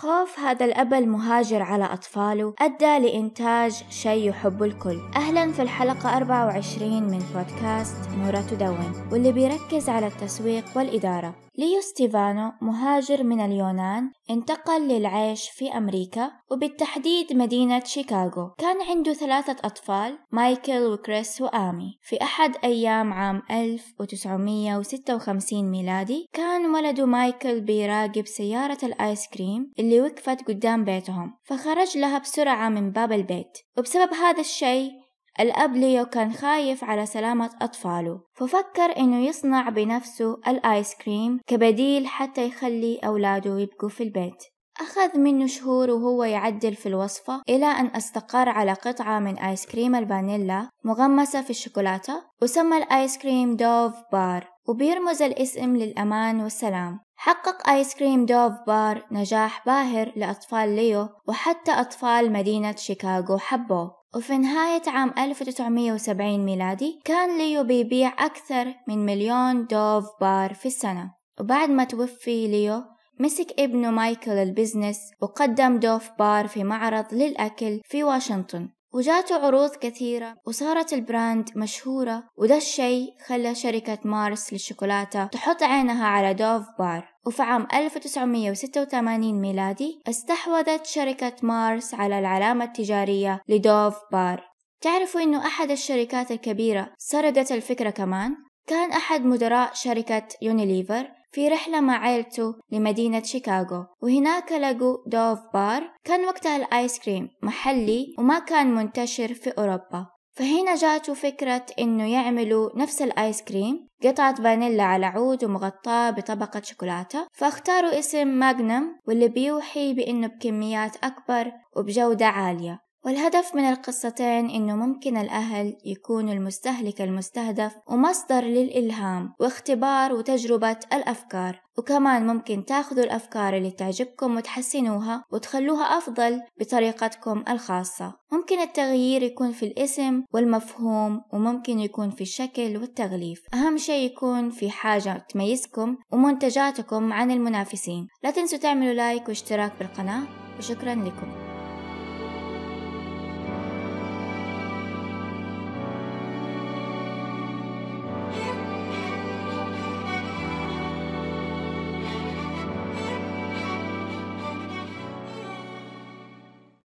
خوف هذا الأب المهاجر على أطفاله أدى لإنتاج شيء يحبه الكل. أهلا في الحلقة 24 من بودكاست نورة تدون واللي بيركز على التسويق والإدارة. ليو ستيفانو مهاجر من اليونان انتقل للعيش في أمريكا وبالتحديد مدينة شيكاغو. كان عنده ثلاثة أطفال مايكل وكريس وآمي. في أحد أيام عام 1956 ميلادي كان ولده مايكل بيراقب سيارة الآيس كريم اللي وقفت قدام بيتهم فخرج لها بسرعة من باب البيت. وبسبب هذا الشيء الأب ليو كان خايف على سلامة أطفاله ففكر إنه يصنع بنفسه الآيس كريم كبديل حتى يخلي أولاده يبقوا في البيت. أخذ منه شهور وهو يعدل في الوصفة إلى أن استقر على قطعة من آيس كريم الفانيلا مغمسة في الشوكولاتة وسمى الآيس كريم Dove Bar وبيرمز الاسم للأمان والسلام. حقق آيس كريم Dove Bar نجاح باهر لأطفال ليو وحتى أطفال مدينة شيكاغو حبوه. وفي نهاية عام 1970 ميلادي كان ليو بيبيع أكثر من مليون Dove Bar في السنة. وبعد ما توفي ليو مسك ابنه مايكل ال business وقدم Dove Bar في معرض للأكل في واشنطن. وجاته عروض كثيرة وصارت ال brand مشهورة وده الشيء خلى شركة مارس للشوكولاتة تحط عينها على Dove Bar. وفي عام 1986 ميلادي استحوذت شركة مارس على العلامة التجارية ل Dove Bar. تعرفوا إنه أحد الشركات الكبيرة سرقت الفكرة كمان؟ كان أحد مدراء شركة يونيليفر في رحلة مع عيلته لمدينة شيكاغو وهناك لقوا Dove Bar. كان وقتها الآيس كريم محلي وما كان منتشر في أوروبا. فهنا جاته فكرة إنه يعملوا نفس الآيس كريم قطعة فانيلا على عود ومغطاة بطبقة شوكولاتة. فاختاروا اسم Magnum واللي بيوحي بإنه بكميات أكبر وبجودة عالية. والهدف من القصتين إنه ممكن الأهل يكونوا المستهلك المستهدف ومصدر للإلهام واختبار وتجربة الأفكار وكمان ممكن تاخذوا الأفكار اللي تعجبكم وتحسنوها وتخلوها أفضل بطريقتكم الخاصة. ممكن التغيير يكون في الاسم والمفهوم وممكن يكون في الشكل والتغليف. أهم شيء يكون في حاجة تميزكم ومنتجاتكم عن المنافسين. لا تنسوا تعملوا لايك واشتراك بالقناة وشكرا لكم.